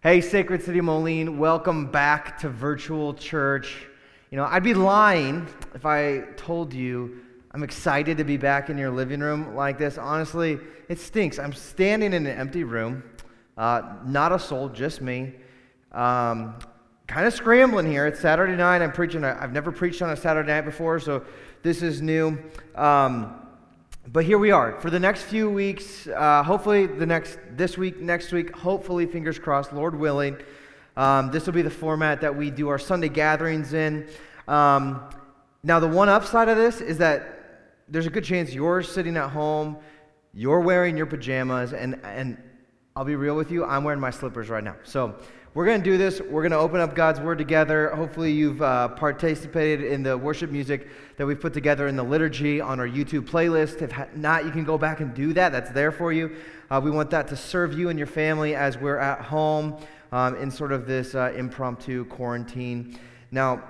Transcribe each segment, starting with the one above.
Hey, Sacred City Moline, welcome back to virtual church. You know, I'd be lying if I told you I'm excited to be back in your living room like this. Honestly, it stinks. I'm standing in an empty room, uh, not a soul, just me. Um, kind of scrambling here. It's Saturday night. I'm preaching. I've never preached on a Saturday night before, so this is new. Um, but here we are. For the next few weeks uh, hopefully the next this week next week hopefully fingers crossed lord willing um, this will be the format that we do our sunday gatherings in. Um, now the one upside of this is that there's a good chance you're sitting at home you're wearing your pajamas and and i'll be real with you i'm wearing my slippers right now. So we're going to do this. We're going to open up God's Word together. Hopefully, you've uh, participated in the worship music that we've put together in the liturgy on our YouTube playlist. If not, you can go back and do that. That's there for you. Uh, we want that to serve you and your family as we're at home um, in sort of this uh, impromptu quarantine. Now,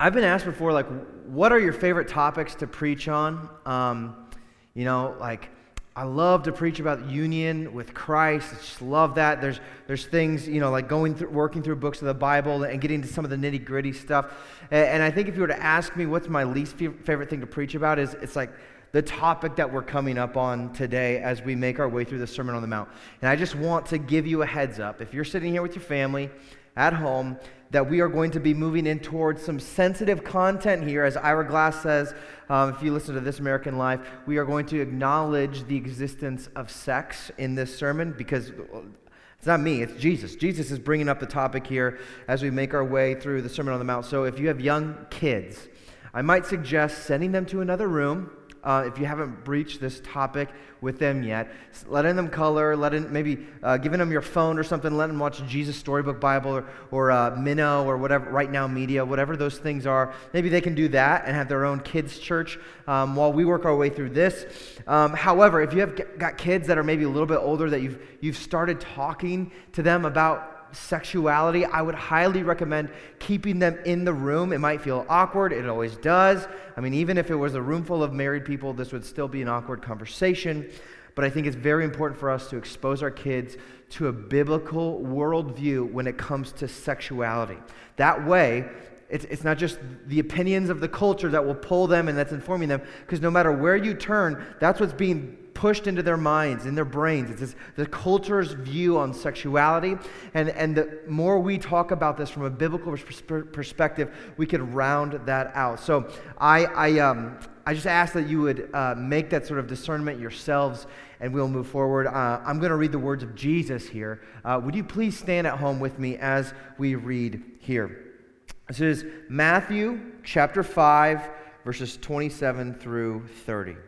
I've been asked before, like, what are your favorite topics to preach on? Um, you know, like, I love to preach about union with Christ. I just love that. There's, there's things, you know, like going through, working through books of the Bible and getting to some of the nitty gritty stuff. And, and, I think if you were to ask me what's my least favorite thing to preach about is it's like the topic that we're coming up on today as we make our way through the Sermon on the Mount. And I just want to give you a heads up. If you're sitting here with your family at home, that we are going to be moving in towards some sensitive content here. As Ira Glass says, um, if you listen to This American Life, we are going to acknowledge the existence of sex in this sermon because it's not me, it's Jesus. Jesus is bringing up the topic here as we make our way through the Sermon on the Mount. So if you have young kids, I might suggest sending them to another room uh, if you haven't breached this topic with them yet, letting them color, letting maybe uh, giving them your phone or something, letting them watch Jesus Storybook Bible or, or uh, Minno or whatever, Right Now Media, whatever those things are. Maybe they can do that and have their own kids' church um, while we work our way through this. Um, however, if you have got kids that are maybe a little bit older that you've, you've started talking to them about sexuality, I would highly recommend keeping them in the room. It might feel awkward, it always does. I mean, even if it was a room full of married people, this would still be an awkward conversation. But I think it's very important for us to expose our kids to a biblical worldview when it comes to sexuality. That way, it's, it's not just the opinions of the culture that will pull them and that's informing them, because no matter where you turn, that's what's being pushed into their minds, in their brains. It's the culture's view on sexuality. And, and the more we talk about this from a biblical perspective, we could round that out. So I, I, um, I just ask that you would uh, make that sort of discernment yourselves and we'll move forward. Uh, I'm going to read the words of Jesus here. Uh, would you please stand at home with me as we read here? This is Matthew chapter 5, verses 27 through 30.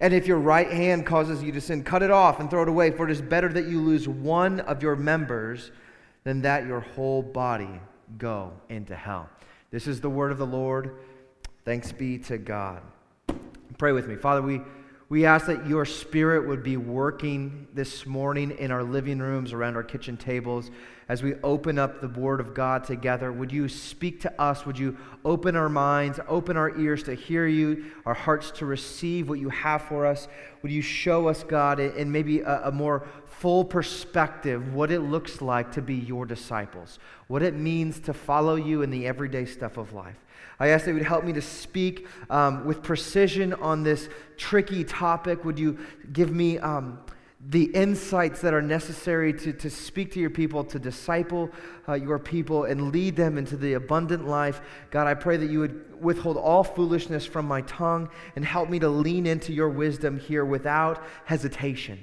And if your right hand causes you to sin, cut it off and throw it away, for it is better that you lose one of your members than that your whole body go into hell. This is the word of the Lord. Thanks be to God. Pray with me. Father, we, we ask that your spirit would be working this morning in our living rooms, around our kitchen tables as we open up the Word of God together, would you speak to us? Would you open our minds, open our ears to hear you, our hearts to receive what you have for us? Would you show us, God, in maybe a, a more full perspective, what it looks like to be your disciples, what it means to follow you in the everyday stuff of life? I ask that you would help me to speak um, with precision on this tricky topic. Would you give me. Um, the insights that are necessary to, to speak to your people, to disciple uh, your people, and lead them into the abundant life. God, I pray that you would withhold all foolishness from my tongue and help me to lean into your wisdom here without hesitation.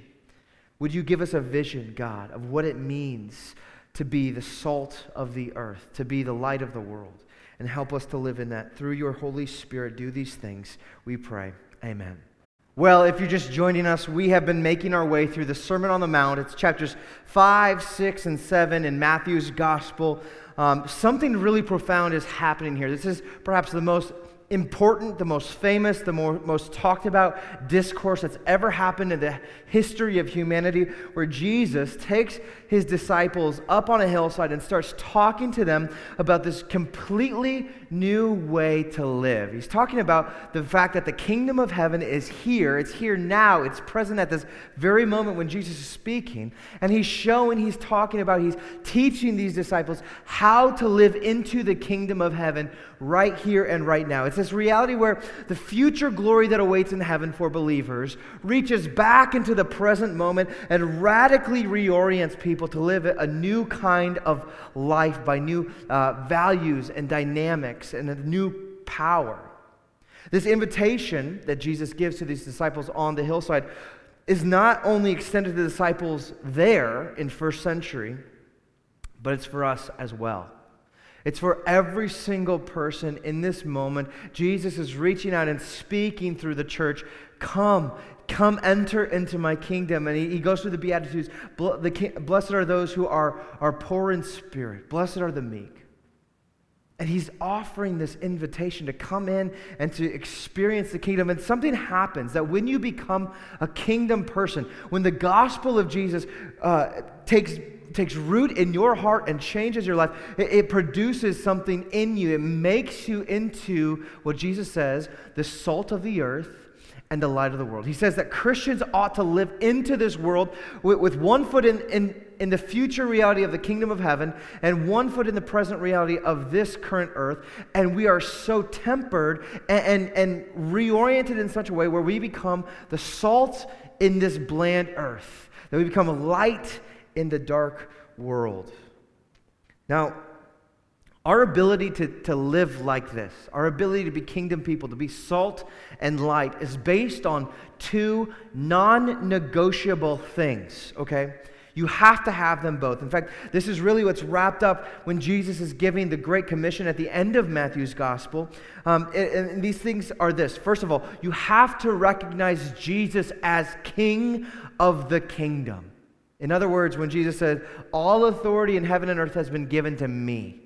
Would you give us a vision, God, of what it means to be the salt of the earth, to be the light of the world, and help us to live in that. Through your Holy Spirit, do these things, we pray. Amen. Well, if you're just joining us, we have been making our way through the Sermon on the Mount. It's chapters 5, 6, and 7 in Matthew's Gospel. Um, something really profound is happening here. This is perhaps the most important, the most famous, the more, most talked about discourse that's ever happened in the history of humanity, where Jesus takes his disciples up on a hillside and starts talking to them about this completely new way to live. He's talking about the fact that the kingdom of heaven is here, it's here now, it's present at this very moment when Jesus is speaking. And he's showing, he's talking about, he's teaching these disciples how to live into the kingdom of heaven right here and right now. It's this reality where the future glory that awaits in heaven for believers reaches back into the present moment and radically reorients people to live a new kind of life by new uh, values and dynamics and a new power. This invitation that Jesus gives to these disciples on the hillside is not only extended to the disciples there in first century, but it's for us as well. It's for every single person in this moment. Jesus is reaching out and speaking through the church. Come, come enter into my kingdom. And he, he goes through the Beatitudes. Blessed are those who are, are poor in spirit, blessed are the meek. And he's offering this invitation to come in and to experience the kingdom. And something happens that when you become a kingdom person, when the gospel of Jesus uh, takes takes root in your heart and changes your life, it, it, produces something in you. It makes you into what Jesus says the salt of the earth and the light of the world. He says that Christians ought to live into this world with, with one foot in, in, in the future reality of the kingdom of heaven and one foot in the present reality of this current earth. And we are so tempered and, and, and reoriented in such a way where we become the salt in this bland earth, that we become light in the dark world. Now, our ability to, to live like this, our ability to be kingdom people, to be salt and light, is based on two non negotiable things, okay? You have to have them both. In fact, this is really what's wrapped up when Jesus is giving the Great Commission at the end of Matthew's Gospel. Um, and, and these things are this First of all, you have to recognize Jesus as King of the kingdom. In other words, when Jesus said, All authority in heaven and earth has been given to me,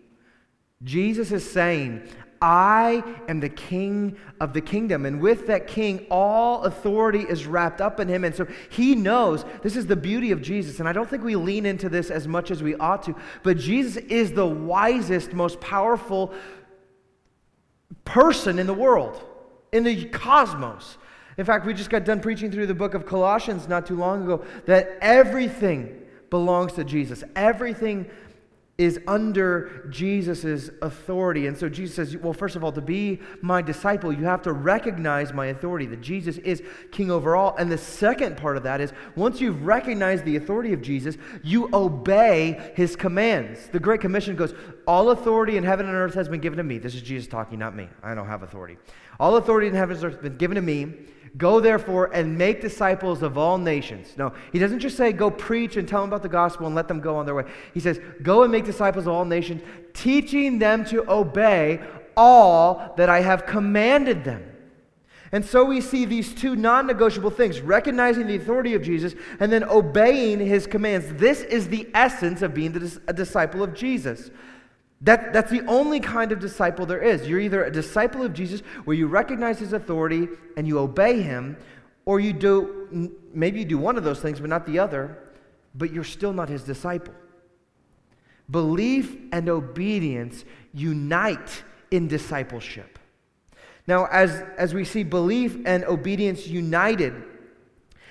Jesus is saying, I am the king of the kingdom. And with that king, all authority is wrapped up in him. And so he knows this is the beauty of Jesus. And I don't think we lean into this as much as we ought to. But Jesus is the wisest, most powerful person in the world, in the cosmos. In fact, we just got done preaching through the book of Colossians not too long ago that everything belongs to Jesus. Everything is under Jesus' authority. And so Jesus says, well, first of all, to be my disciple, you have to recognize my authority, that Jesus is king over all. And the second part of that is once you've recognized the authority of Jesus, you obey his commands. The Great Commission goes, All authority in heaven and earth has been given to me. This is Jesus talking, not me. I don't have authority. All authority in heaven and earth has been given to me. Go therefore and make disciples of all nations. No, he doesn't just say go preach and tell them about the gospel and let them go on their way. He says go and make disciples of all nations, teaching them to obey all that I have commanded them. And so we see these two non negotiable things recognizing the authority of Jesus and then obeying his commands. This is the essence of being a disciple of Jesus. That, that's the only kind of disciple there is. You're either a disciple of Jesus where you recognize his authority and you obey him, or you do, maybe you do one of those things but not the other, but you're still not his disciple. Belief and obedience unite in discipleship. Now, as, as we see belief and obedience united,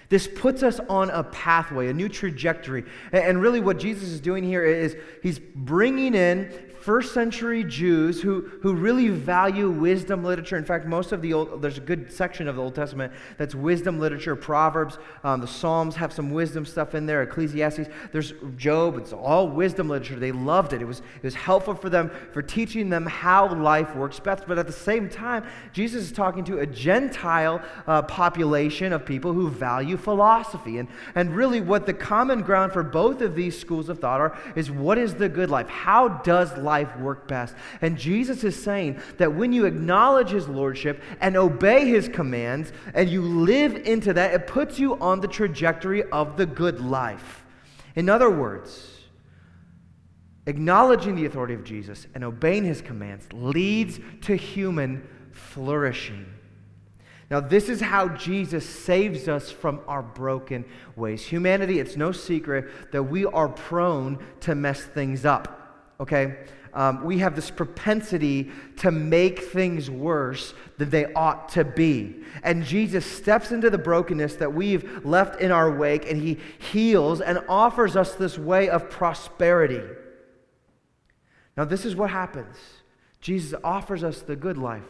this puts us on a pathway, a new trajectory. And really, what Jesus is doing here is he's bringing in first century Jews who, who really value wisdom literature. In fact, most of the Old, there's a good section of the Old Testament that's wisdom literature. Proverbs, um, the Psalms have some wisdom stuff in there. Ecclesiastes, there's Job. It's all wisdom literature. They loved it. It was, it was helpful for them for teaching them how life works best. But at the same time, Jesus is talking to a Gentile uh, population of people who value philosophy. And, and really, what the common ground for both of these schools of thought are is what is the good life? How does life life work best? And Jesus is saying that when you acknowledge his lordship and obey his commands and you live into that, it puts you on the trajectory of the good life. In other words, acknowledging the authority of Jesus and obeying his commands leads to human flourishing. Now, this is how Jesus saves us from our broken ways. Humanity, it's no secret that we are prone to mess things up, okay? Um, we have this propensity to make things worse than they ought to be. And Jesus steps into the brokenness that we've left in our wake and he heals and offers us this way of prosperity. Now, this is what happens Jesus offers us the good life.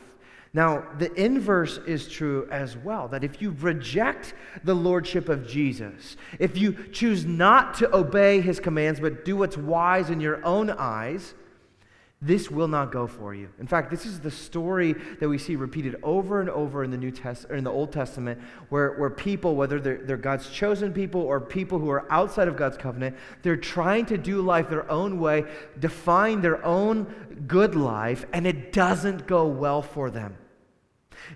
Now, the inverse is true as well that if you reject the lordship of Jesus, if you choose not to obey his commands but do what's wise in your own eyes, this will not go for you. In fact, this is the story that we see repeated over and over in the New Test or in the Old Testament, where, where people, whether they're, they're God's chosen people or people who are outside of God's covenant, they're trying to do life their own way, define their own good life, and it doesn't go well for them.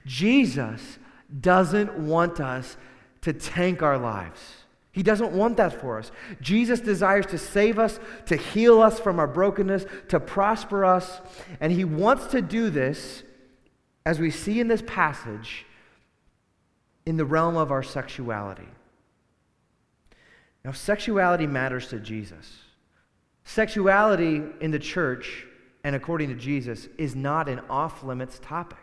Jesus doesn't want us to tank our lives. He doesn't want that for us. Jesus desires to save us, to heal us from our brokenness, to prosper us. And he wants to do this, as we see in this passage, in the realm of our sexuality. Now, sexuality matters to Jesus. Sexuality in the church and according to Jesus is not an off limits topic.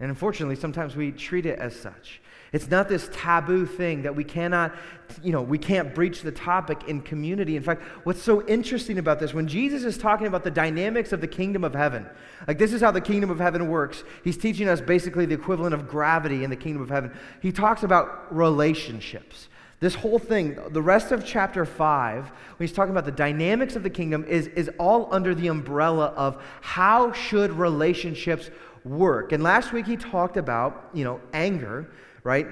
And unfortunately, sometimes we treat it as such. It's not this taboo thing that we cannot, you know, we can't breach the topic in community. In fact, what's so interesting about this, when Jesus is talking about the dynamics of the kingdom of heaven, like this is how the kingdom of heaven works, he's teaching us basically the equivalent of gravity in the kingdom of heaven. He talks about relationships. This whole thing, the rest of chapter 5, when he's talking about the dynamics of the kingdom, is, is all under the umbrella of how should relationships work. And last week he talked about, you know, anger, right?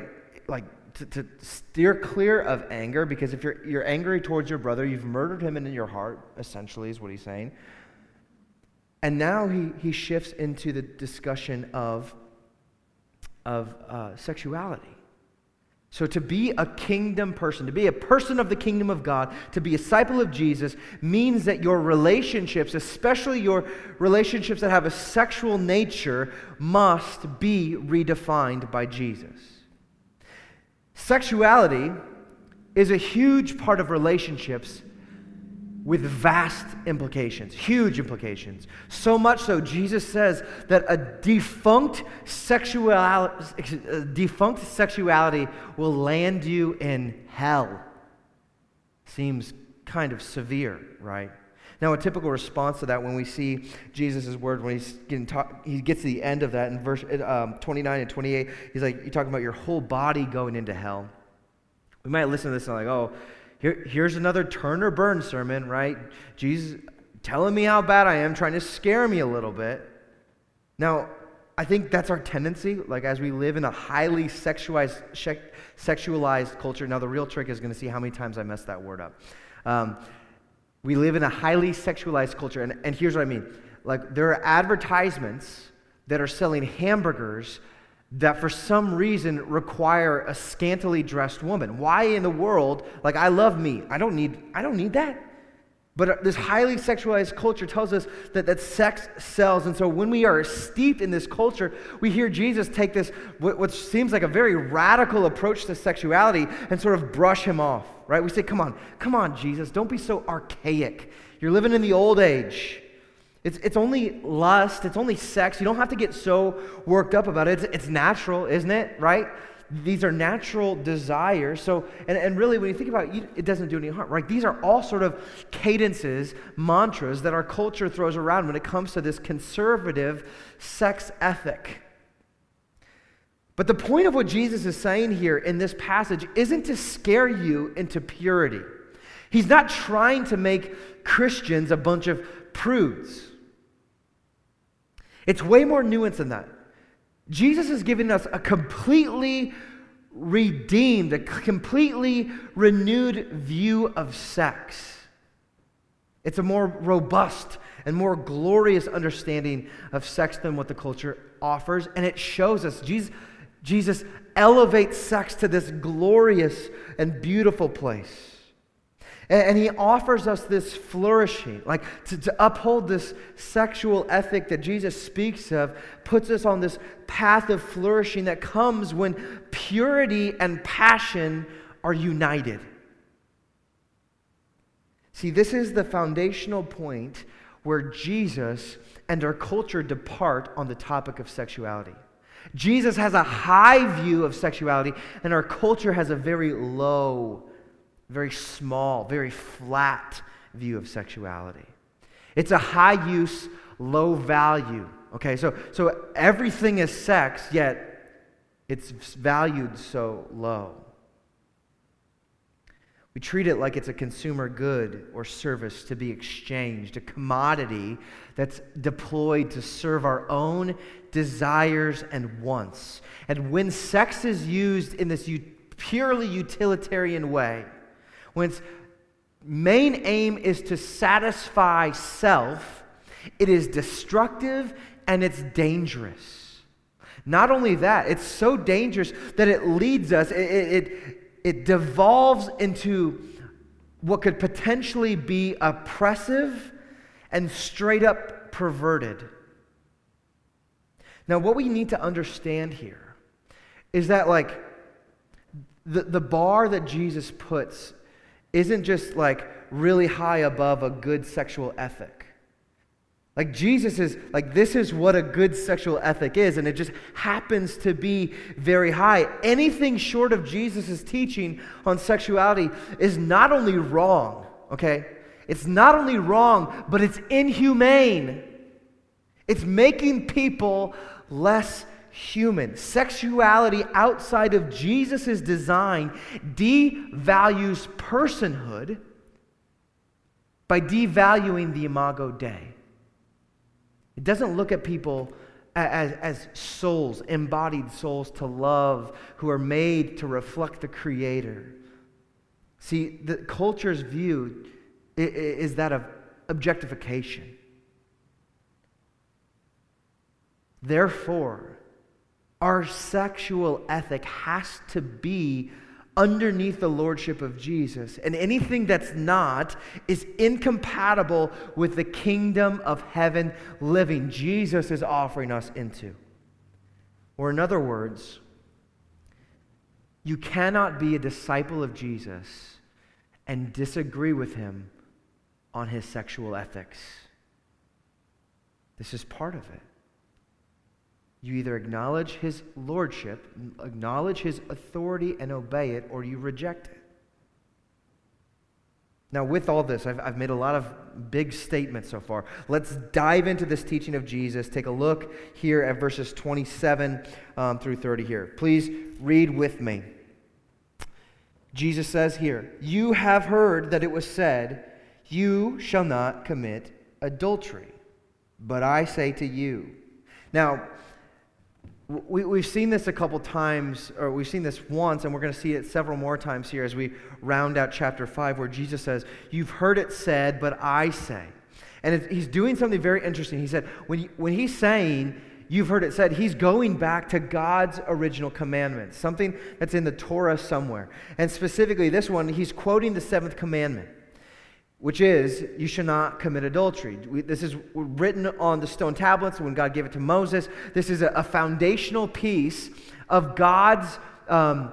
Like to, to, steer clear of anger because if you're, you're angry towards your brother, you've murdered him in your heart, essentially, is what he's saying. And now he, he shifts into the discussion of, of uh, sexuality. So, to be a kingdom person, to be a person of the kingdom of God, to be a disciple of Jesus, means that your relationships, especially your relationships that have a sexual nature, must be redefined by Jesus. Sexuality is a huge part of relationships with vast implications, huge implications. So much so, Jesus says that a defunct, sexuality, defunct sexuality will land you in hell. Seems kind of severe, right? Now, a typical response to that when we see Jesus' word, when he's getting ta- he gets to the end of that in verse um, 29 and 28, he's like, You're talking about your whole body going into hell. We might listen to this and like, oh, here, here's another turn or burn sermon, right? Jesus telling me how bad I am, trying to scare me a little bit. Now, I think that's our tendency, like as we live in a highly sexualized, sexualized culture. Now, the real trick is going to see how many times I mess that word up. Um, we live in a highly sexualized culture, and, and here's what I mean. Like, there are advertisements that are selling hamburgers that for some reason require a scantily dressed woman. Why in the world? Like I love me. I don't need I don't need that. But uh, this highly sexualized culture tells us that, that sex sells. And so when we are steeped in this culture, we hear Jesus take this, what, what seems like a very radical approach to sexuality, and sort of brush him off, right? We say, Come on, come on, Jesus, don't be so archaic. You're living in the old age. It's, it's only lust, it's only sex. You don't have to get so worked up about it. It's, it's natural, isn't it? Right? These are natural desires. So, and, and really, when you think about it, it doesn't do any harm, right? These are all sort of cadences, mantras that our culture throws around when it comes to this conservative sex ethic. But the point of what Jesus is saying here in this passage isn't to scare you into purity. He's not trying to make Christians a bunch of prudes. It's way more nuanced than that. Jesus is giving us a completely redeemed, a completely renewed view of sex. It's a more robust and more glorious understanding of sex than what the culture offers. And it shows us Jesus, Jesus elevates sex to this glorious and beautiful place. And, he offers us this flourishing, like to, to uphold this sexual ethic that Jesus speaks of, puts us on this path of flourishing that comes when purity and passion are united. See, this is the foundational point where Jesus and our culture depart on the topic of sexuality. Jesus has a high view of sexuality, and our culture has a very low, very small, very flat view of sexuality. It's a high use, low value. Okay, so, so everything is sex, yet it's valued so low. We treat it like it's a consumer good or service to be exchanged, a commodity that's deployed to serve our own desires and wants. And when sex is used in this purely utilitarian way, when its main aim is to satisfy self, it is destructive and it's dangerous. Not only that, it's so dangerous that it leads us, it, it, it devolves into what could potentially be oppressive and straight up perverted. Now, what we need to understand here is that, like, the, the bar that Jesus puts isn't just like really high above a good sexual ethic. Like Jesus is like this is what a good sexual ethic is and it just happens to be very high. Anything short of Jesus' teaching on sexuality is not only wrong, okay? It's not only wrong, but it's inhumane. It's making people less human. Sexuality outside of Jesus' design devalues personhood by devaluing the imago Dei. It doesn't look at people as, as souls, embodied souls to love, who are made to reflect the Creator. See, the culture's view is that of objectification. Therefore, our sexual ethic has to be underneath the lordship of Jesus. And anything that's not is incompatible with the kingdom of heaven living Jesus is offering us into. Or, in other words, you cannot be a disciple of Jesus and disagree with him on his sexual ethics. This is part of it. You either acknowledge his lordship, acknowledge his authority, and obey it, or you reject it. Now, with all this, I've, I've made a lot of big statements so far. Let's dive into this teaching of Jesus. Take a look here at verses 27 um, through 30 here. Please read with me. Jesus says here, You have heard that it was said, You shall not commit adultery. But I say to you. Now, we, we've seen this a couple times, or we've seen this once, and we're going to see it several more times here as we round out chapter 5, where Jesus says, You've heard it said, but I say. And he's doing something very interesting. He said, when, when he's saying, You've heard it said, he's going back to God's original commandments, something that's in the Torah somewhere. And specifically, this one, he's quoting the seventh commandment which is, you shall not commit adultery. We, this is written on the stone tablets when God gave it to Moses. This is a, a foundational piece of God's um,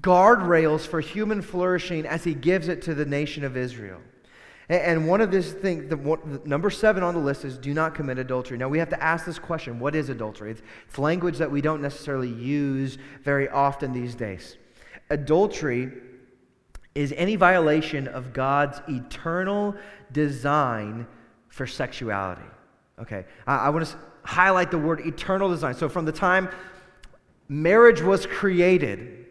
guardrails for human flourishing as he gives it to the nation of Israel. And, and one of these things, the, the, number seven on the list is do not commit adultery. Now we have to ask this question what is adultery? It's, it's language that we don't necessarily use very often these days. Adultery is any violation of God's eternal design for sexuality. Okay, I, I want to highlight the word eternal design. So, from the time marriage was created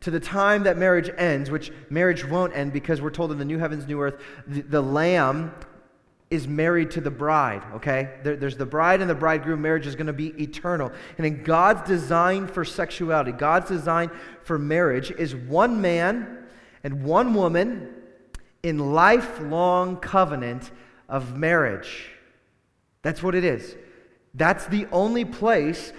to the time that marriage ends, which marriage won't end because we're told in the new heavens, new earth, the, the lamb is married to the bride, okay? There, there's the bride and the bridegroom. Marriage is going to be eternal. And in God's design for sexuality, God's design for marriage is one man and one woman in lifelong covenant of marriage. That's what it is. That's the only place,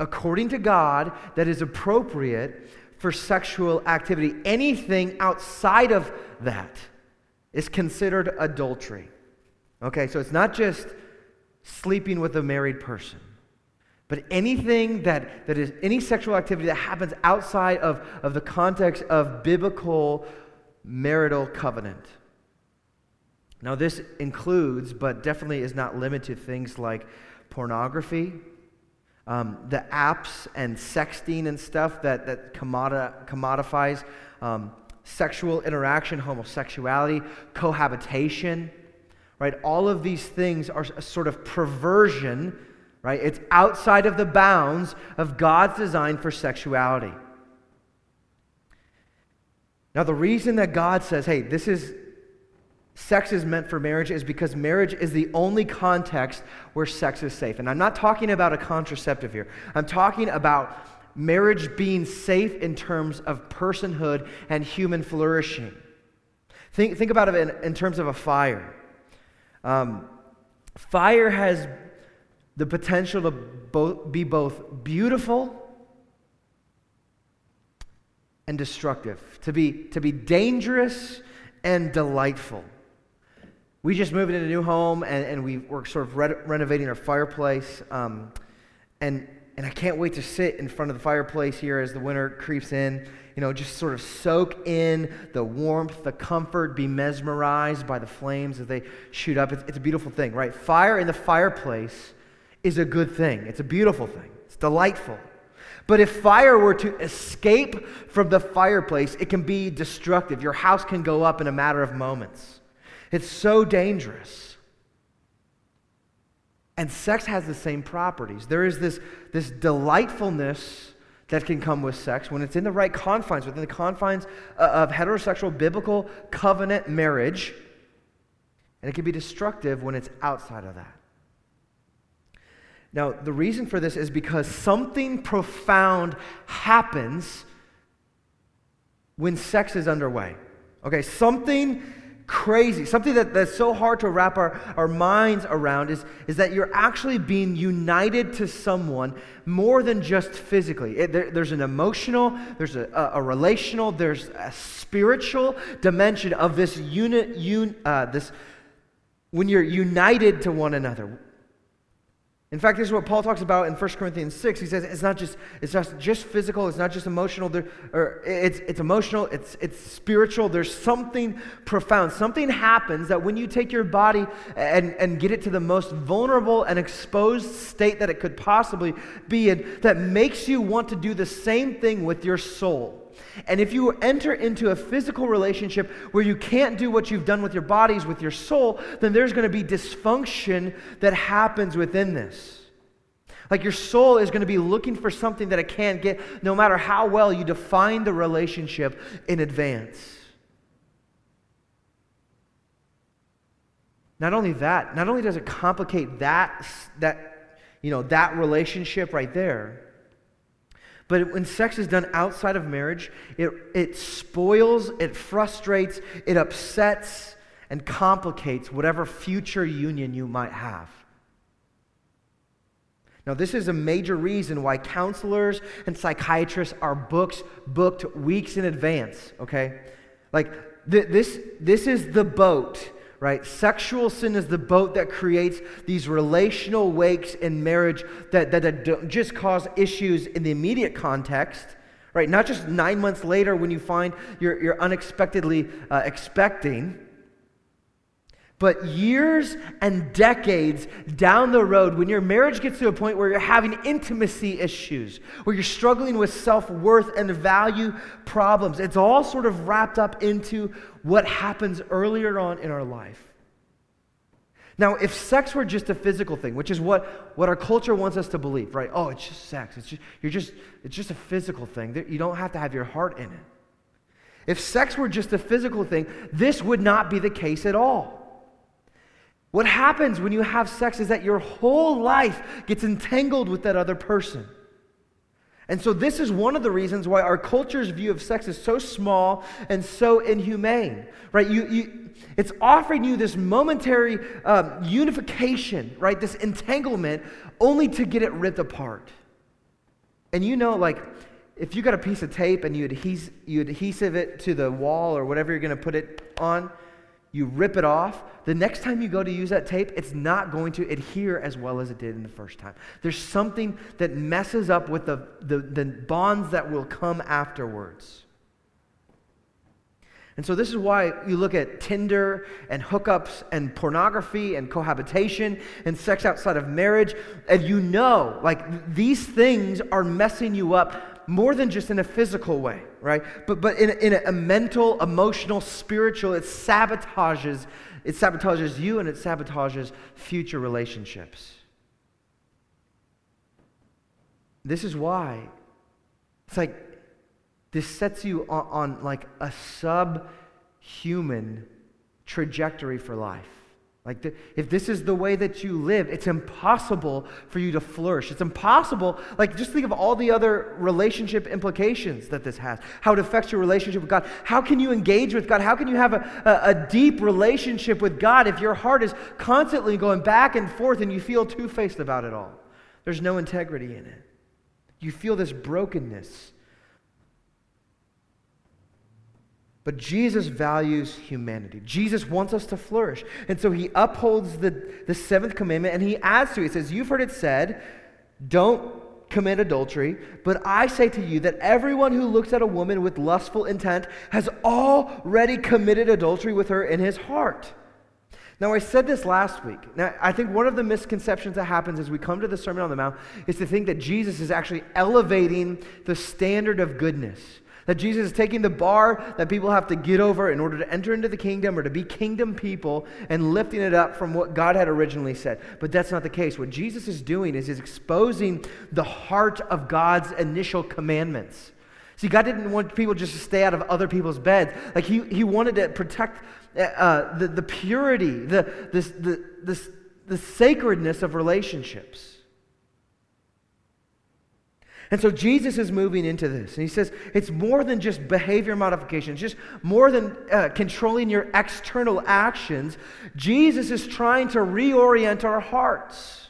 according to God, that is appropriate for sexual activity. Anything outside of that is considered adultery. Okay, so it's not just sleeping with a married person, but anything that, that is any sexual activity that happens outside of, of the context of biblical marital covenant. Now, this includes, but definitely is not limited to things like pornography, um, the apps and sexting and stuff that, that commodi- commodifies um, sexual interaction, homosexuality, cohabitation, right? All of these things are a sort of perversion, right? It's outside of the bounds of God's design for sexuality. Now, the reason that God says, hey, this is sex is meant for marriage is because marriage is the only context where sex is safe. And I'm not talking about a contraceptive here, I'm talking about marriage being safe in terms of personhood and human flourishing. Think, think about it in, in terms of a fire. Um, fire has the potential to both, be both beautiful and destructive, to be, to be dangerous and delightful. We just moved into a new home and, and we were sort of re- renovating our fireplace. Um, and, and I can't wait to sit in front of the fireplace here as the winter creeps in. You know, just sort of soak in the warmth, the comfort, be mesmerized by the flames as they shoot up. It's, it's a beautiful thing, right? Fire in the fireplace is a good thing, it's a beautiful thing, it's delightful. But if fire were to escape from the fireplace, it can be destructive. Your house can go up in a matter of moments. It's so dangerous. And sex has the same properties. There is this, this delightfulness that can come with sex when it's in the right confines, within the confines of heterosexual biblical covenant marriage. And it can be destructive when it's outside of that. Now, the reason for this is because something profound happens when sex is underway. Okay, something crazy, something that, that's so hard to wrap our, our minds around is, is that you're actually being united to someone more than just physically. It, there, there's an emotional, there's a, a, a, relational, there's a spiritual dimension of this unit, un, uh, this, when you're united to one another. In fact, this is what Paul talks about in 1 Corinthians 6. He says it's not just, it's not just physical, it's not just emotional, there, or it's, it's emotional, it's, it's spiritual. There's something profound. Something happens that when you take your body and, and get it to the most vulnerable and exposed state that it could possibly be in, that makes you want to do the same thing with your soul. And if you enter into a physical relationship where you can't do what you've done with your bodies, with your soul, then there's going to be dysfunction that happens within this. Like your soul is going to be looking for something that it can't get, no matter how well you define the relationship in advance. Not only that, not only does it complicate that, that, you know, that relationship right there, but when sex is done outside of marriage, it, it spoils, it frustrates, it upsets, and complicates whatever future union you might have. Now, this is a major reason why counselors and psychiatrists are booked, booked weeks in advance, okay? Like, th- this, this is the boat right? Sexual sin is the boat that creates these relational wakes in marriage that, that, that don't just cause issues in the immediate context, right? Not just nine months later when you find you're, you're unexpectedly uh, expecting, but years and decades down the road, when your marriage gets to a point where you're having intimacy issues, where you're struggling with self worth and value problems, it's all sort of wrapped up into what happens earlier on in our life. Now, if sex were just a physical thing, which is what, what our culture wants us to believe, right? Oh, it's just sex. It's just, you're just, it's just a physical thing. You don't have to have your heart in it. If sex were just a physical thing, this would not be the case at all. What happens when you have sex is that your whole life gets entangled with that other person. And so, this is one of the reasons why our culture's view of sex is so small and so inhumane, right? You, you, it's offering you this momentary um, unification, right? This entanglement, only to get it ripped apart. And you know, like, if you got a piece of tape and you, adhes- you adhesive it to the wall or whatever you're going to put it on, you rip it off, the next time you go to use that tape, it's not going to adhere as well as it did in the first time. There's something that messes up with the, the, the bonds that will come afterwards. And so, this is why you look at Tinder and hookups and pornography and cohabitation and sex outside of marriage, and you know, like, these things are messing you up more than just in a physical way, right? But, but in, in a mental, emotional, spiritual, it sabotages, it sabotages you and it sabotages future relationships. This is why it's like this sets you on, on like a subhuman trajectory for life. Like, the, if this is the way that you live, it's impossible for you to flourish. It's impossible. Like, just think of all the other relationship implications that this has, how it affects your relationship with God. How can you engage with God? How can you have a, a, a deep relationship with God if your heart is constantly going back and forth and you feel two faced about it all? There's no integrity in it. You feel this brokenness. But Jesus values humanity. Jesus wants us to flourish. And so he upholds the, the seventh commandment and he adds to it. He says, You've heard it said, don't commit adultery, but I say to you that everyone who looks at a woman with lustful intent has already committed adultery with her in his heart. Now, I said this last week. Now, I think one of the misconceptions that happens as we come to the Sermon on the Mount is to think that Jesus is actually elevating the standard of goodness. That Jesus is taking the bar that people have to get over in order to enter into the kingdom or to be kingdom people and lifting it up from what God had originally said. But that's not the case. What Jesus is doing is he's exposing the heart of God's initial commandments. See, God didn't want people just to stay out of other people's beds. Like, He, he wanted to protect uh, the, the purity, the, this, the, this, the sacredness of relationships. And so Jesus is moving into this. And he says it's more than just behavior modification, it's just more than uh, controlling your external actions. Jesus is trying to reorient our hearts.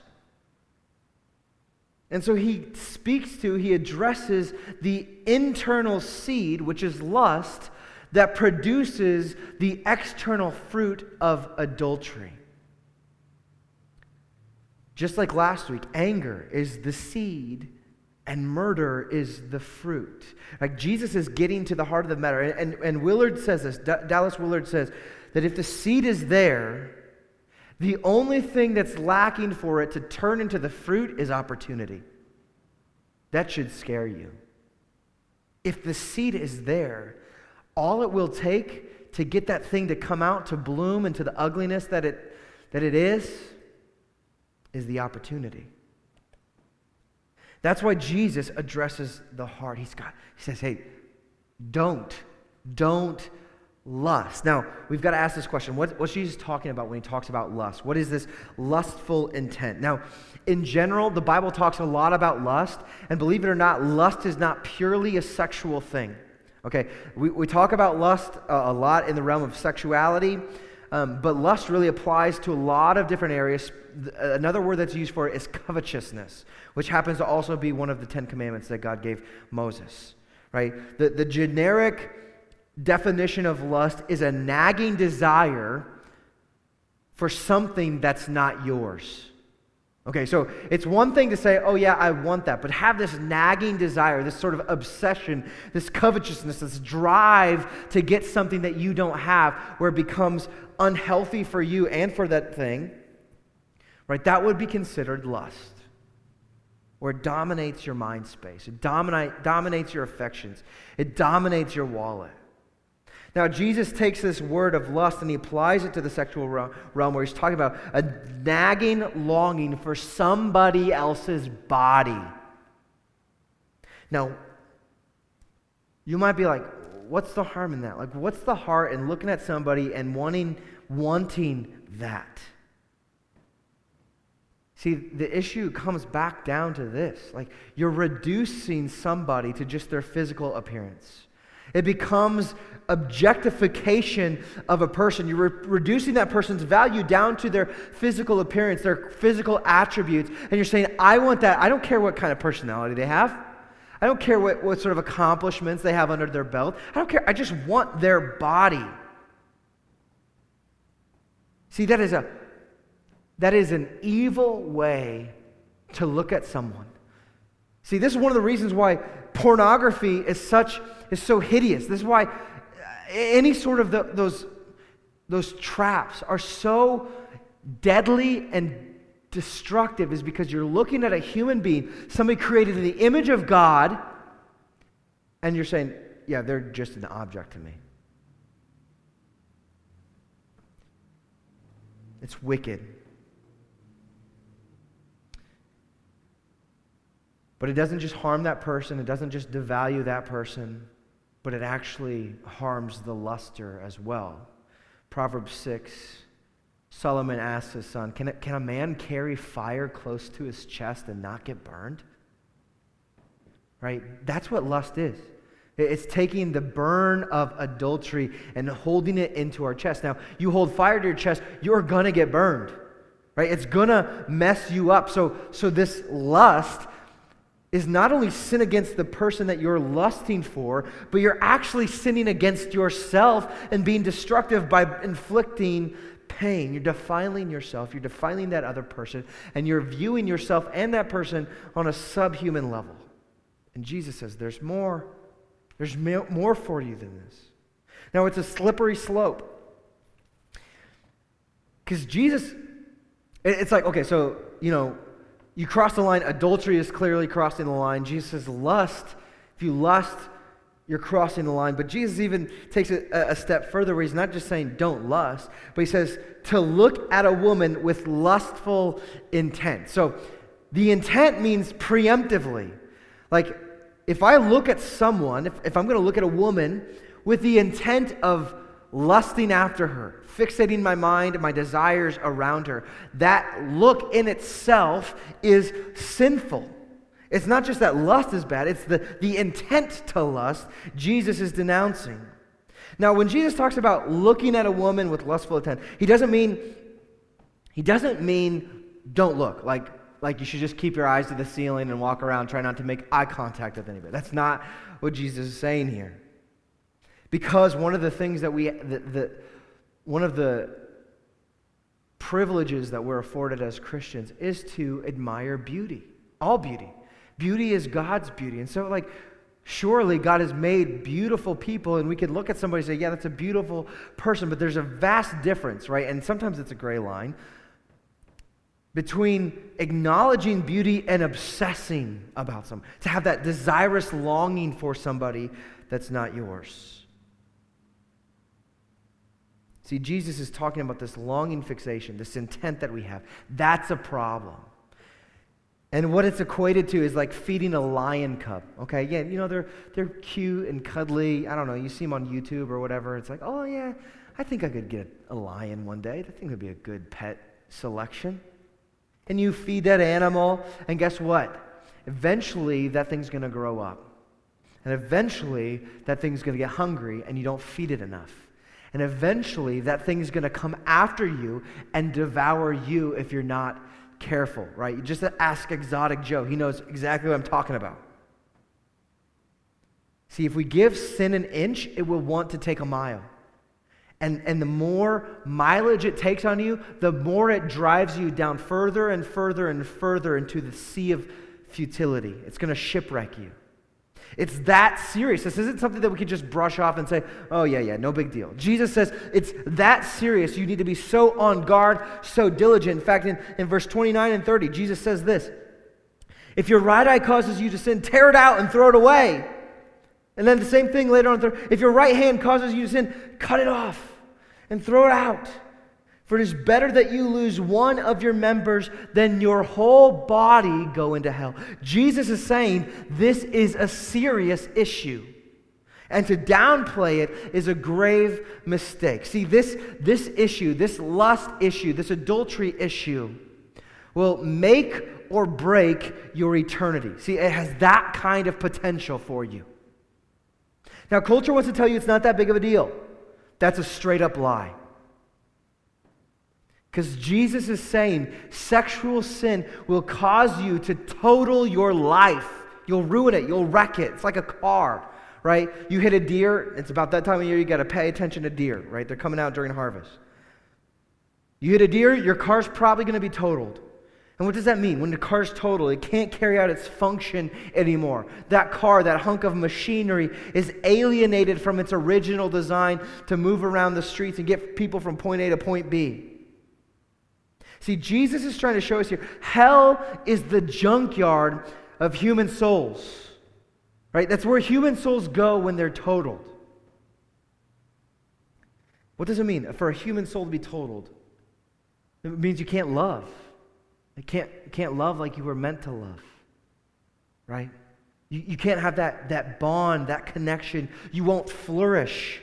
And so he speaks to, he addresses the internal seed, which is lust, that produces the external fruit of adultery. Just like last week, anger is the seed and murder is the fruit. Like Jesus is getting to the heart of the matter. And, and, and Willard says this, D- Dallas Willard says that if the seed is there, the only thing that's lacking for it to turn into the fruit is opportunity. That should scare you. If the seed is there, all it will take to get that thing to come out, to bloom into the ugliness that it, that it is, is the opportunity. That's why Jesus addresses the heart. He's got, he says, hey, don't, don't lust. Now, we've got to ask this question. What, what's Jesus talking about when he talks about lust? What is this lustful intent? Now, in general, the Bible talks a lot about lust, and believe it or not, lust is not purely a sexual thing. Okay, we, we talk about lust uh, a lot in the realm of sexuality, um, but lust really applies to a lot of different areas. Another word that's used for it is covetousness, which happens to also be one of the Ten Commandments that God gave Moses, right? The, the generic definition of lust is a nagging desire for something that's not yours. Okay, so it's one thing to say, oh, yeah, I want that, but have this nagging desire, this sort of obsession, this covetousness, this drive to get something that you don't have, where it becomes unhealthy for you and for that thing, right? That would be considered lust where it dominates your mind space, it dominate, dominates your affections, it dominates your wallet. Now, Jesus takes this word of lust and he applies it to the sexual realm where he's talking about a nagging longing for somebody else's body. Now, you might be like, what's the harm in that? Like, what's the heart in looking at somebody and wanting, wanting that? See, the issue comes back down to this like, you're reducing somebody to just their physical appearance. It becomes objectification of a person. You're re- reducing that person's value down to their physical appearance, their physical attributes. And you're saying, I want that. I don't care what kind of personality they have. I don't care what, what sort of accomplishments they have under their belt. I don't care. I just want their body. See, that is, a, that is an evil way to look at someone. See, this is one of the reasons why pornography is such is so hideous. This is why uh, any sort of the, those, those traps are so deadly and destructive is because you're looking at a human being, somebody created in the image of God, and you're saying, yeah, they're just an object to me. It's wicked. But it doesn't just harm that person, it doesn't just devalue that person, but it actually harms the luster as well. Proverbs 6 Solomon asks his son, can a, can a man carry fire close to his chest and not get burned? Right? That's what lust is. It's taking the burn of adultery and holding it into our chest. Now, you hold fire to your chest, you're going to get burned. Right? It's going to mess you up. So, so this lust is not only sin against the person that you're lusting for, but you're actually sinning against yourself and being destructive by inflicting pain. You're defiling yourself, you're defiling that other person, and you're viewing yourself and that person on a subhuman level. And Jesus says, There's more. There's more for you than this. Now, it's a slippery slope. Because Jesus, it's like, okay, so, you know, you cross the line. Adultery is clearly crossing the line. Jesus says, lust, if you lust, you're crossing the line. But Jesus even takes it a, a step further where he's not just saying don't lust, but he says to look at a woman with lustful intent. So the intent means preemptively. Like if I look at someone, if, if I'm going to look at a woman with the intent of lusting after her, fixating my mind and my desires around her, that look in itself is sinful. It's not just that lust is bad, it's the, the intent to lust Jesus is denouncing. Now, when Jesus talks about looking at a woman with lustful intent, he doesn't mean he doesn't mean don't look, like, like you should just keep your eyes to the ceiling and walk around, try not to make eye contact with anybody. That's not what Jesus is saying here. Because one of the things that we, the, the, one of the privileges that we're afforded as Christians is to admire beauty, all beauty. Beauty is God's beauty. And so, like, surely God has made beautiful people, and we could look at somebody and say, yeah, that's a beautiful person, but there's a vast difference, right? And sometimes it's a gray line between acknowledging beauty and obsessing about some, to have that desirous longing for somebody that's not yours. See, Jesus is talking about this longing fixation, this intent that we have. That's a problem. And what it's equated to is like feeding a lion cub. Okay, yeah, you know, they're, they're cute and cuddly. I don't know, you see them on YouTube or whatever. It's like, oh, yeah, I think I could get a lion one day. I think would be a good pet selection. And you feed that animal, and guess what? Eventually, that thing's going to grow up. And eventually, that thing's going to get hungry, and you don't feed it enough. And eventually, that thing's going to come after you and devour you if you're not careful, right? Just ask Exotic Joe. He knows exactly what I'm talking about. See, if we give sin an inch, it will want to take a mile. And, and the more mileage it takes on you, the more it drives you down further and further and further into the sea of futility. It's going to shipwreck you. It's that serious. This isn't something that we can just brush off and say, oh, yeah, yeah, no big deal. Jesus says it's that serious. You need to be so on guard, so diligent. In fact, in, in verse 29 and 30, Jesus says this If your right eye causes you to sin, tear it out and throw it away. And then the same thing later on. If your right hand causes you to sin, cut it off and throw it out. For it is better that you lose one of your members than your whole body go into hell. Jesus is saying this is a serious issue. And to downplay it is a grave mistake. See, this, this issue, this lust issue, this adultery issue, will make or break your eternity. See, it has that kind of potential for you. Now, culture wants to tell you it's not that big of a deal. That's a straight up lie. Because Jesus is saying sexual sin will cause you to total your life. You'll ruin it, you'll wreck it. It's like a car, right? You hit a deer, it's about that time of year you got to pay attention to deer, right? They're coming out during harvest. You hit a deer, your car's probably going to be totaled. And what does that mean? When the car's total, it can't carry out its function anymore. That car, that hunk of machinery, is alienated from its original design to move around the streets and get people from point A to point B. See, Jesus is trying to show us here hell is the junkyard of human souls, right? That's where human souls go when they're totaled. What does it mean for a human soul to be totaled? It means you can't love. You can't, you can't love like you were meant to love, right? You, you can't have that, that bond, that connection. You won't flourish.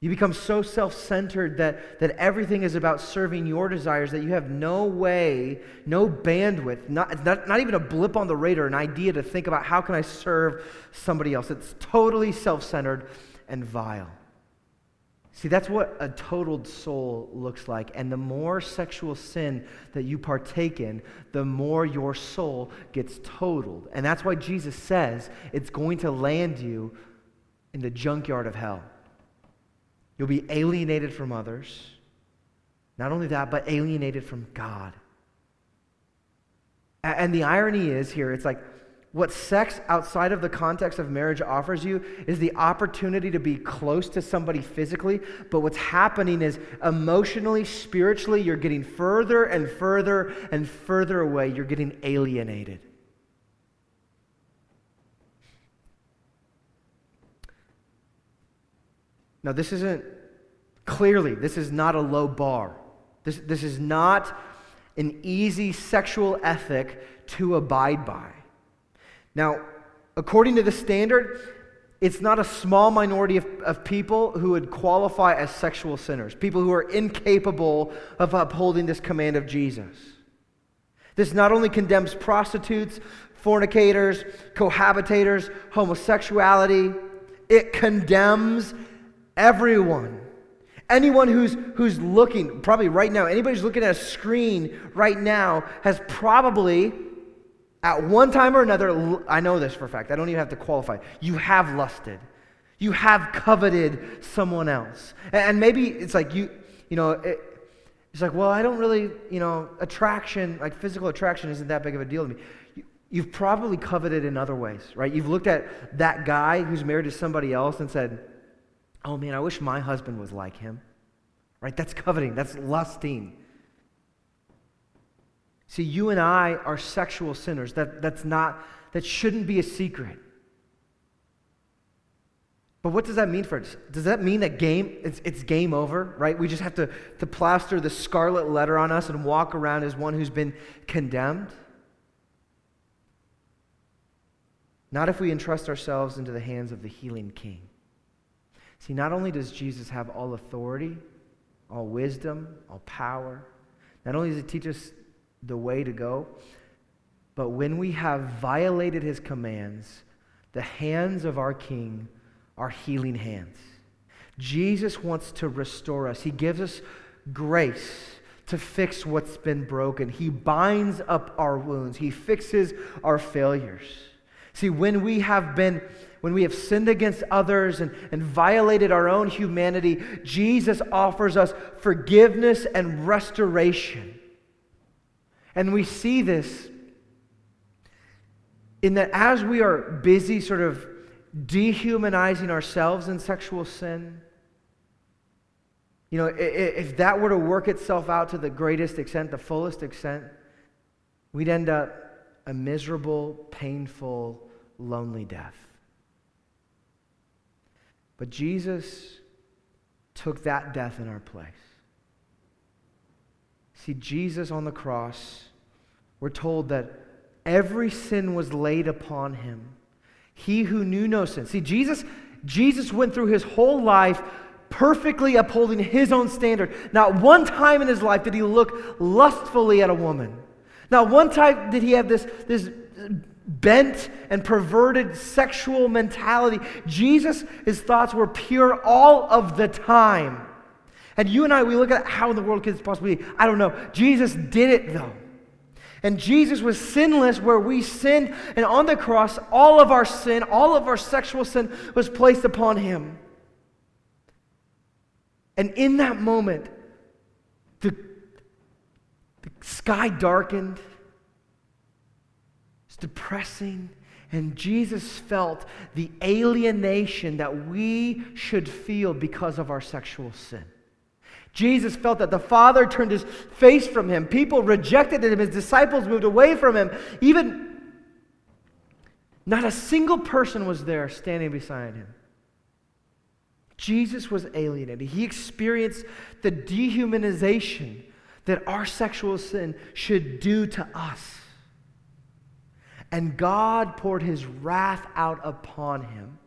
You become so self centered that, that everything is about serving your desires that you have no way, no bandwidth, not, not, not even a blip on the radar, an idea to think about how can I serve somebody else. It's totally self centered and vile. See, that's what a totaled soul looks like. And the more sexual sin that you partake in, the more your soul gets totaled. And that's why Jesus says it's going to land you in the junkyard of hell. You'll be alienated from others. Not only that, but alienated from God. And the irony is here, it's like, what sex outside of the context of marriage offers you is the opportunity to be close to somebody physically, but what's happening is emotionally, spiritually, you're getting further and further and further away. You're getting alienated. Now, this isn't clearly, this is not a low bar. This, this is not an easy sexual ethic to abide by. Now, according to the standard, it's not a small minority of, of people who would qualify as sexual sinners, people who are incapable of upholding this command of Jesus. This not only condemns prostitutes, fornicators, cohabitators, homosexuality, it condemns everyone. Anyone who's, who's looking, probably right now, anybody who's looking at a screen right now has probably at one time or another, I know this for a fact, I don't even have to qualify. You have lusted. You have coveted someone else. And maybe it's like you, you know, it, it's like, well, I don't really, you know, attraction, like physical attraction isn't that big of a deal to me. You've probably coveted in other ways, right? You've looked at that guy who's married to somebody else and said, oh man, I wish my husband was like him, right? That's coveting, that's lusting. See, you and I are sexual sinners. That, that's not, that shouldn't be a secret. But what does that mean for us? Does that mean that game, it's, it's game over, right? We just have to, to plaster the scarlet letter on us and walk around as one who's been condemned? Not if we entrust ourselves into the hands of the healing king. See, not only does Jesus have all authority, all wisdom, all power, not only does he teach us the way to go. But when we have violated his commands, the hands of our King are healing hands. Jesus wants to restore us. He gives us grace to fix what's been broken. He binds up our wounds. He fixes our failures. See, when we have been when we have sinned against others and, and violated our own humanity, Jesus offers us forgiveness and restoration. And we see this in that as we are busy sort of dehumanizing ourselves in sexual sin, you know, if that were to work itself out to the greatest extent, the fullest extent, we'd end up a miserable, painful, lonely death. But Jesus took that death in our place. See, Jesus on the cross we're told that every sin was laid upon him. He who knew no sin. See, Jesus, Jesus went through his whole life perfectly upholding his own standard. Not one time in his life did he look lustfully at a woman. Not one time did he have this, this bent and perverted sexual mentality. Jesus, his thoughts were pure all of the time. And you and I, we look at how in the world could this possibly be? I don't know. Jesus did it though. And Jesus was sinless where we sinned. And on the cross, all of our sin, all of our sexual sin was placed upon him. And in that moment, the, the sky darkened. Depressing. And Jesus felt the alienation that we should feel because of our sexual sin. Jesus felt that the Father turned his face from him. People rejected him. His disciples moved away from him. Even not a single person was there standing beside him. Jesus was alienated. He experienced the dehumanization that our sexual sin should do to us. And God poured his wrath out upon him.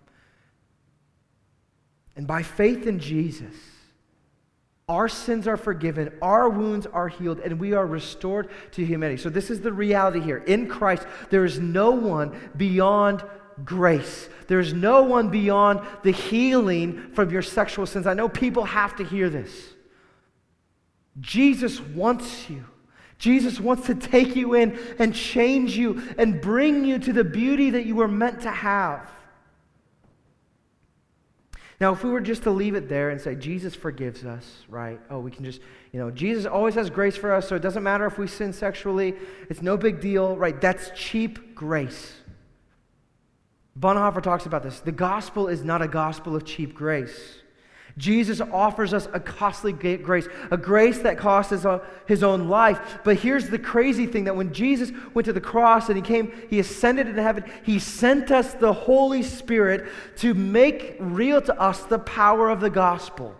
And by faith in Jesus, our sins are forgiven, our wounds are healed, and we are restored to humanity. So, this is the reality here. In Christ, there is no one beyond grace. There's no one beyond the healing from your sexual sins. I know people have to hear this. Jesus wants you. Jesus wants to take you in and change you and bring you to the beauty that you were meant to have. Now, if we were just to leave it there and say, Jesus forgives us, right? Oh, we can just, you know, Jesus always has grace for us, so it doesn't matter if we sin sexually. It's no big deal, right? That's cheap grace. Bonhoeffer talks about this. The gospel is not a gospel of cheap grace. Jesus offers us a costly grace, a grace that cost us his own life. But here's the crazy thing that when Jesus went to the cross and he came, he ascended into heaven, he sent us the Holy Spirit to make real to us the power of the gospel.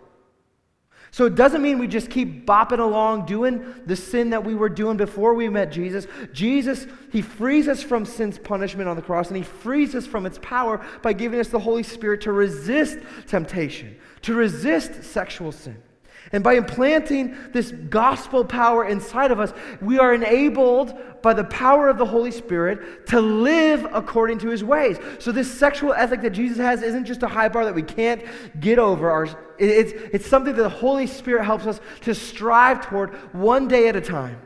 So it doesn't mean we just keep bopping along doing the sin that we were doing before we met Jesus. Jesus, He frees us from sin's punishment on the cross, and He frees us from its power by giving us the Holy Spirit to resist temptation, to resist sexual sin. And by implanting this gospel power inside of us, we are enabled by the power of the Holy Spirit to live according to his ways. So, this sexual ethic that Jesus has isn't just a high bar that we can't get over. Our, it's, it's something that the Holy Spirit helps us to strive toward one day at a time.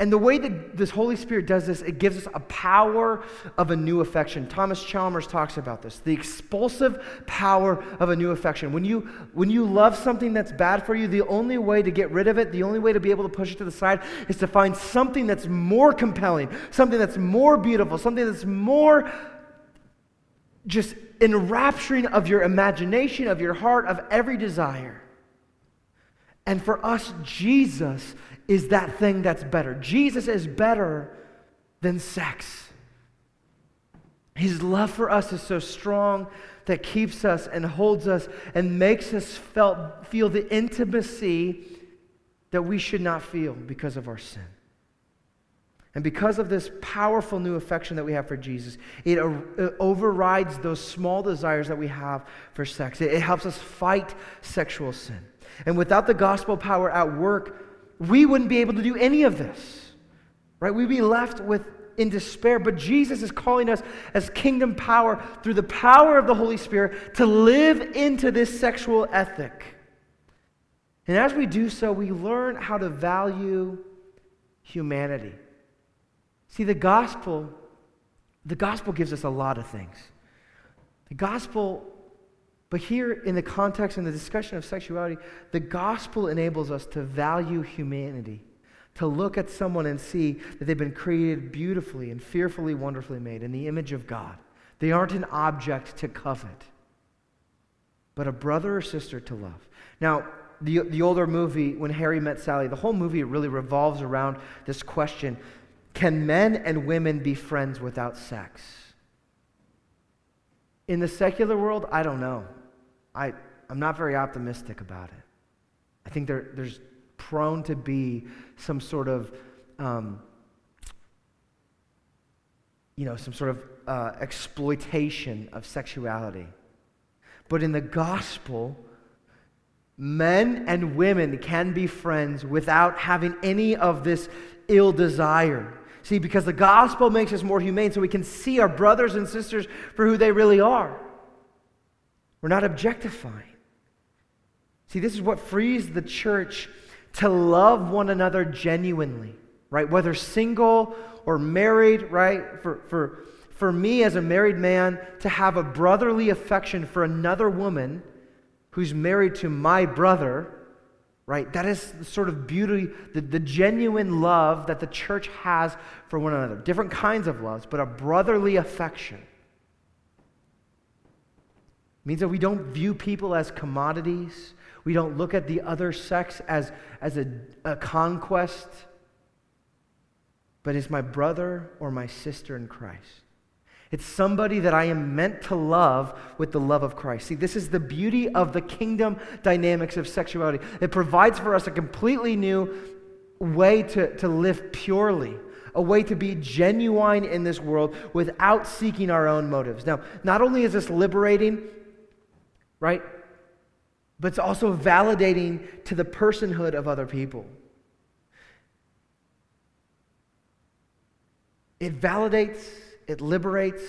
And the way that this Holy Spirit does this, it gives us a power of a new affection. Thomas Chalmers talks about this the expulsive power of a new affection. When you, when you love something that's bad for you, the only way to get rid of it, the only way to be able to push it to the side, is to find something that's more compelling, something that's more beautiful, something that's more just enrapturing of your imagination, of your heart, of every desire. And for us, Jesus is that thing that's better. Jesus is better than sex. His love for us is so strong that keeps us and holds us and makes us felt, feel the intimacy that we should not feel because of our sin. And because of this powerful new affection that we have for Jesus, it, it overrides those small desires that we have for sex. It, it helps us fight sexual sin. And without the gospel power at work, we wouldn't be able to do any of this, right? We'd be left with in despair. But Jesus is calling us as kingdom power through the power of the Holy Spirit to live into this sexual ethic. And as we do so, we learn how to value humanity. See, the gospel, the gospel gives us a lot of things. The gospel but here, in the context and the discussion of sexuality, the gospel enables us to value humanity, to look at someone and see that they've been created beautifully and fearfully, wonderfully made in the image of God. They aren't an object to covet, but a brother or sister to love. Now, the, the older movie, When Harry Met Sally, the whole movie really revolves around this question Can men and women be friends without sex? In the secular world, I don't know. I, I'm not very optimistic about it. I think there, there's prone to be some sort of, um, you know, some sort of uh, exploitation of sexuality. But in the gospel, men and women can be friends without having any of this ill desire. See, because the gospel makes us more humane so we can see our brothers and sisters for who they really are. We're not objectifying. See, this is what frees the church to love one another genuinely, right? Whether single or married, right? For, for, for me as a married man to have a brotherly affection for another woman who's married to my brother right? That is the sort of beauty, the, the genuine love that the church has for one another. Different kinds of loves, but a brotherly affection. Means that we don't view people as commodities. We don't look at the other sex as, as a, a conquest, but as my brother or my sister in Christ. It's somebody that I am meant to love with the love of Christ. See, this is the beauty of the kingdom dynamics of sexuality. It provides for us a completely new way to, to live purely, a way to be genuine in this world without seeking our own motives. Now, not only is this liberating, right, but it's also validating to the personhood of other people. It validates it liberates,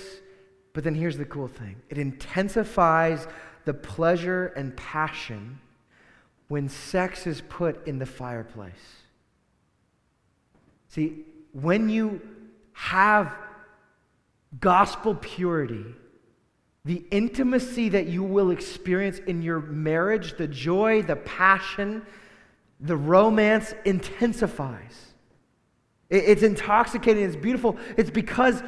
but then here's the cool thing it intensifies the pleasure and passion when sex is put in the fireplace. See, when you have gospel purity, the intimacy that you will experience in your marriage, the joy, the passion, the romance intensifies. It's intoxicating, it's beautiful. It's because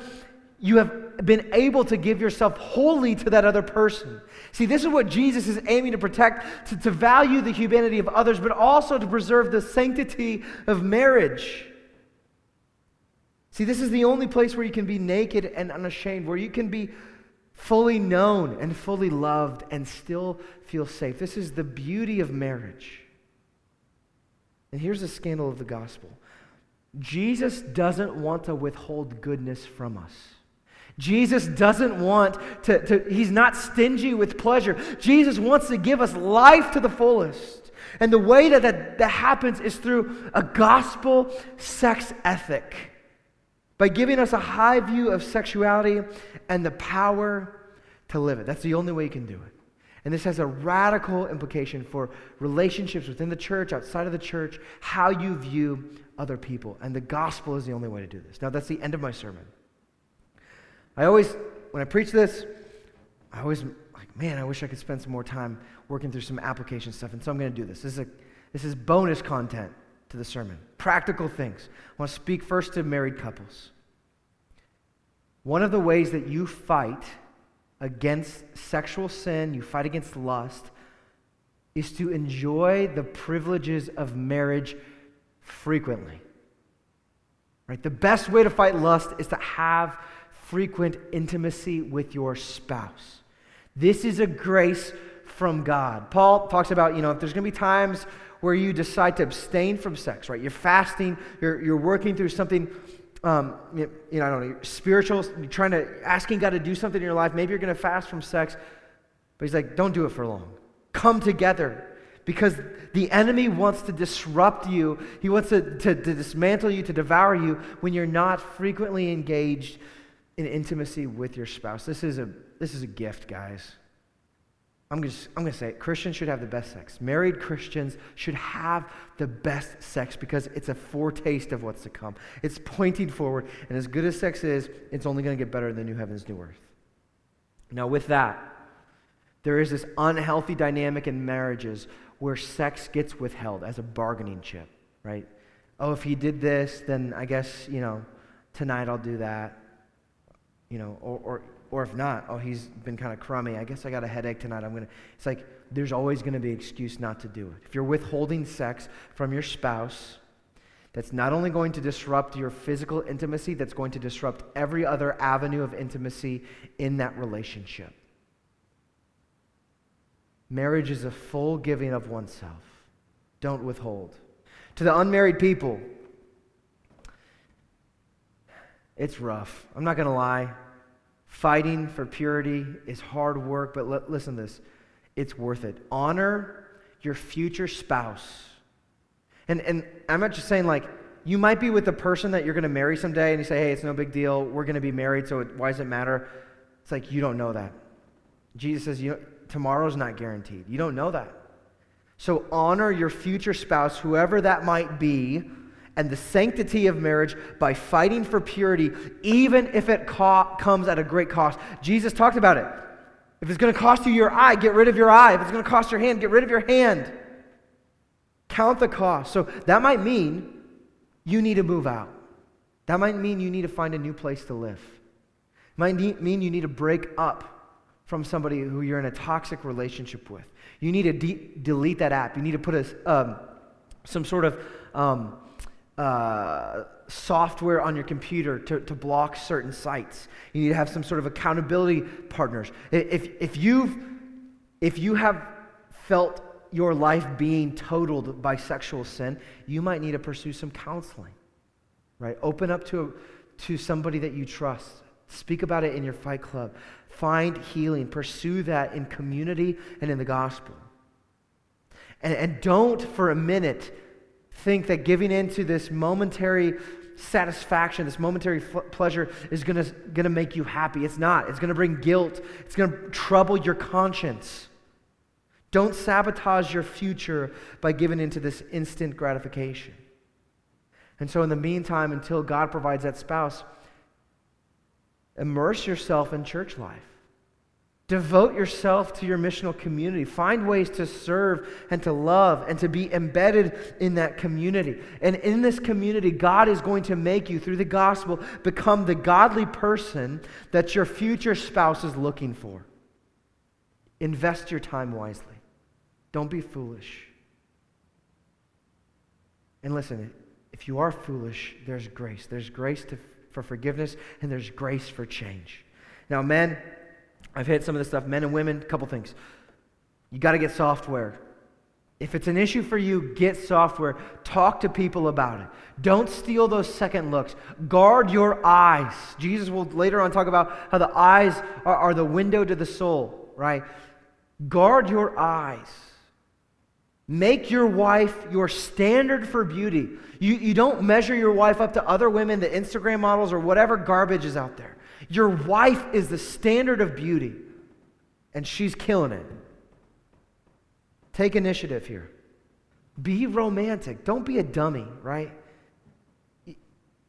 you have been able to give yourself wholly to that other person. See, this is what Jesus is aiming to protect, to, to value the humanity of others, but also to preserve the sanctity of marriage. See, this is the only place where you can be naked and unashamed, where you can be fully known and fully loved and still feel safe. This is the beauty of marriage. And here's the scandal of the gospel Jesus doesn't want to withhold goodness from us. Jesus doesn't want to, to, he's not stingy with pleasure. Jesus wants to give us life to the fullest. And the way that, that that happens is through a gospel sex ethic. By giving us a high view of sexuality and the power to live it. That's the only way you can do it. And this has a radical implication for relationships within the church, outside of the church, how you view other people. And the gospel is the only way to do this. Now, that's the end of my sermon. I always, when I preach this, I always like, man, I wish I could spend some more time working through some application stuff. And so I'm going to do this. This is, a, this is bonus content to the sermon. Practical things. I want to speak first to married couples. One of the ways that you fight against sexual sin, you fight against lust, is to enjoy the privileges of marriage frequently. Right? The best way to fight lust is to have frequent intimacy with your spouse. This is a grace from God. Paul talks about, you know, if there's going to be times where you decide to abstain from sex, right? You're fasting, you're, you're working through something, um, you, know, I don't know, spiritual, you're trying to, asking God to do something in your life. Maybe you're going to fast from sex, but he's like, don't do it for long. Come together because the enemy wants to disrupt you. He wants to, to, to dismantle you, to devour you when you're not frequently engaged in intimacy with your spouse. This is a, this is a gift, guys. I'm going to say it. Christians should have the best sex. Married Christians should have the best sex because it's a foretaste of what's to come. It's pointing forward. And as good as sex is, it's only going to get better in the new heavens, new earth. Now, with that, there is this unhealthy dynamic in marriages where sex gets withheld as a bargaining chip, right? Oh, if he did this, then I guess, you know, tonight I'll do that you know, or, or, or if not, oh, he's been kind of crummy. I guess I got a headache tonight. I'm going to, it's like there's always going to be an excuse not to do it. If you're withholding sex from your spouse, that's not only going to disrupt your physical intimacy, that's going to disrupt every other avenue of intimacy in that relationship. Marriage is a full giving of oneself. Don't withhold. To the unmarried people, it's rough. I'm not going to lie. Fighting for purity is hard work, but l- listen to this. it's worth it. Honor your future spouse. And, and I'm not just saying, like, you might be with the person that you're going to marry someday and you say, hey, it's no big deal. We're going to be married, so it, why does it matter? It's like you don't know that. Jesus says, you know, tomorrow's not guaranteed. You don't know that. So honor your future spouse, whoever that might be, and the sanctity of marriage by fighting for purity, even if it co- comes at a great cost. Jesus talked about it. If it's going to cost you your eye, get rid of your eye. If it's going to cost your hand, get rid of your hand. Count the cost. So that might mean you need to move out. That might mean you need to find a new place to live. It might mean you need to break up from somebody who you're in a toxic relationship with. You need to de- delete that app. You need to put a, um, some sort of um, uh, software on your computer to, to block certain sites. You need to have some sort of accountability partners. If, if, you've, if you have felt your life being totaled by sexual sin, you might need to pursue some counseling, right? Open up to, to somebody that you trust. Speak about it in your fight club. Find healing. Pursue that in community and in the gospel. And, and don't for a minute think that giving into this momentary satisfaction, this momentary f- pleasure is going to make you happy. It's not. It's going to bring guilt, it's going to trouble your conscience. Don't sabotage your future by giving into this instant gratification. And so, in the meantime, until God provides that spouse, immerse yourself in church life. Devote yourself to your missional community. Find ways to serve and to love and to be embedded in that community. And in this community, God is going to make you, through the gospel, become the godly person that your future spouse is looking for. Invest your time wisely. Don't be foolish. And listen, if you are foolish, there's grace. There's grace to, for forgiveness, and there's grace for change. Now, men, I've hit some of this stuff. Men and women, a couple things. You got to get software. If it's an issue for you, get software. Talk to people about it. Don't steal those second looks. Guard your eyes. Jesus will later on talk about how the eyes are, are the window to the soul, right? Guard your eyes. Make your wife your standard for beauty. You, you don't measure your wife up to other women, the Instagram models, or whatever garbage is out there. Your wife is the standard of beauty, and she's killing it. Take initiative here. Be romantic. Don't be a dummy, right?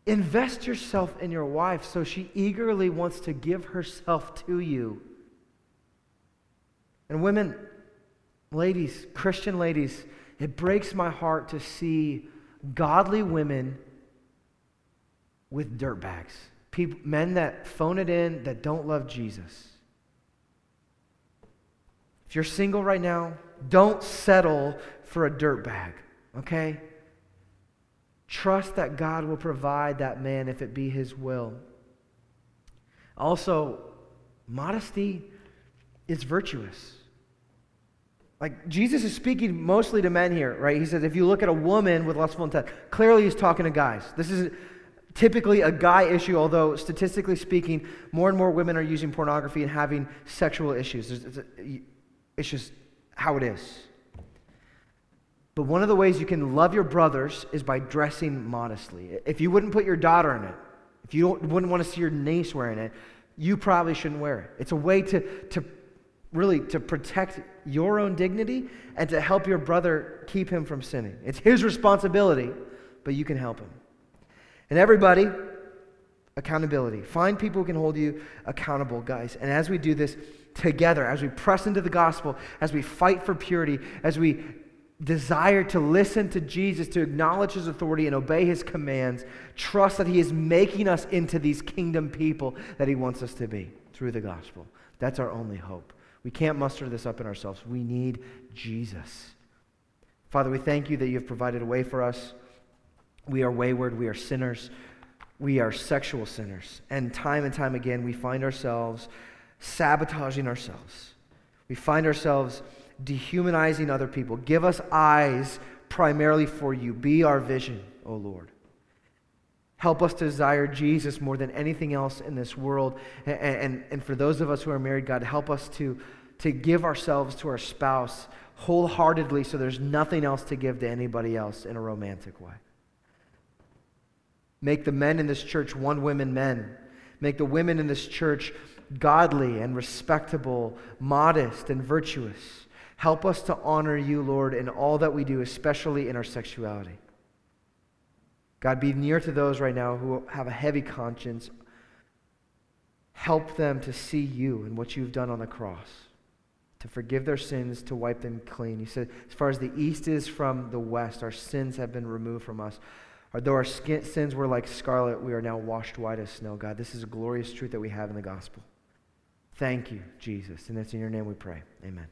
Invest yourself in your wife so she eagerly wants to give herself to you. And women, ladies, Christian ladies, it breaks my heart to see godly women with dirtbags. People, men that phone it in, that don't love Jesus. If you're single right now, don't settle for a dirtbag, okay? Trust that God will provide that man if it be his will. Also, modesty is virtuous. Like Jesus is speaking mostly to men here, right? He says, if you look at a woman with lustful intent, clearly he's talking to guys. This is typically a guy issue, although statistically speaking, more and more women are using pornography and having sexual issues. It's, uh, it's just how it is. But one of the ways you can love your brothers is by dressing modestly. If you wouldn't put your daughter in it, if you wouldn't want to see your niece wearing it, you probably shouldn't wear it. It's a way to, to really to protect your own dignity and to help your brother keep him from sinning. It's his responsibility, but you can help him. And everybody, accountability. Find people who can hold you accountable, guys. And as we do this together, as we press into the gospel, as we fight for purity, as we desire to listen to Jesus, to acknowledge his authority and obey his commands, trust that he is making us into these kingdom people that he wants us to be through the gospel. That's our only hope. We can't muster this up in ourselves. We need Jesus. Father, we thank you that you have provided a way for us. We are wayward, we are sinners, we are sexual sinners. And time and time again, we find ourselves sabotaging ourselves. We find ourselves dehumanizing other people. Give us eyes primarily for you. Be our vision, O oh Lord. Help us desire Jesus more than anything else in this world. And, and, and for those of us who are married, God, help us to, to give ourselves to our spouse wholeheartedly so there's nothing else to give to anybody else in a romantic way. Make the men in this church one women men. Make the women in this church godly and respectable, modest and virtuous. Help us to honor you, Lord, in all that we do, especially in our sexuality. God, be near to those right now who have a heavy conscience. Help them to see you and what you've done on the cross, to forgive their sins, to wipe them clean. You said, as far as the east is from the west, our sins have been removed from us. Though our sins were like scarlet, we are now washed white as snow, God. This is a glorious truth that we have in the gospel. Thank you, Jesus. And it's in your name we pray. Amen.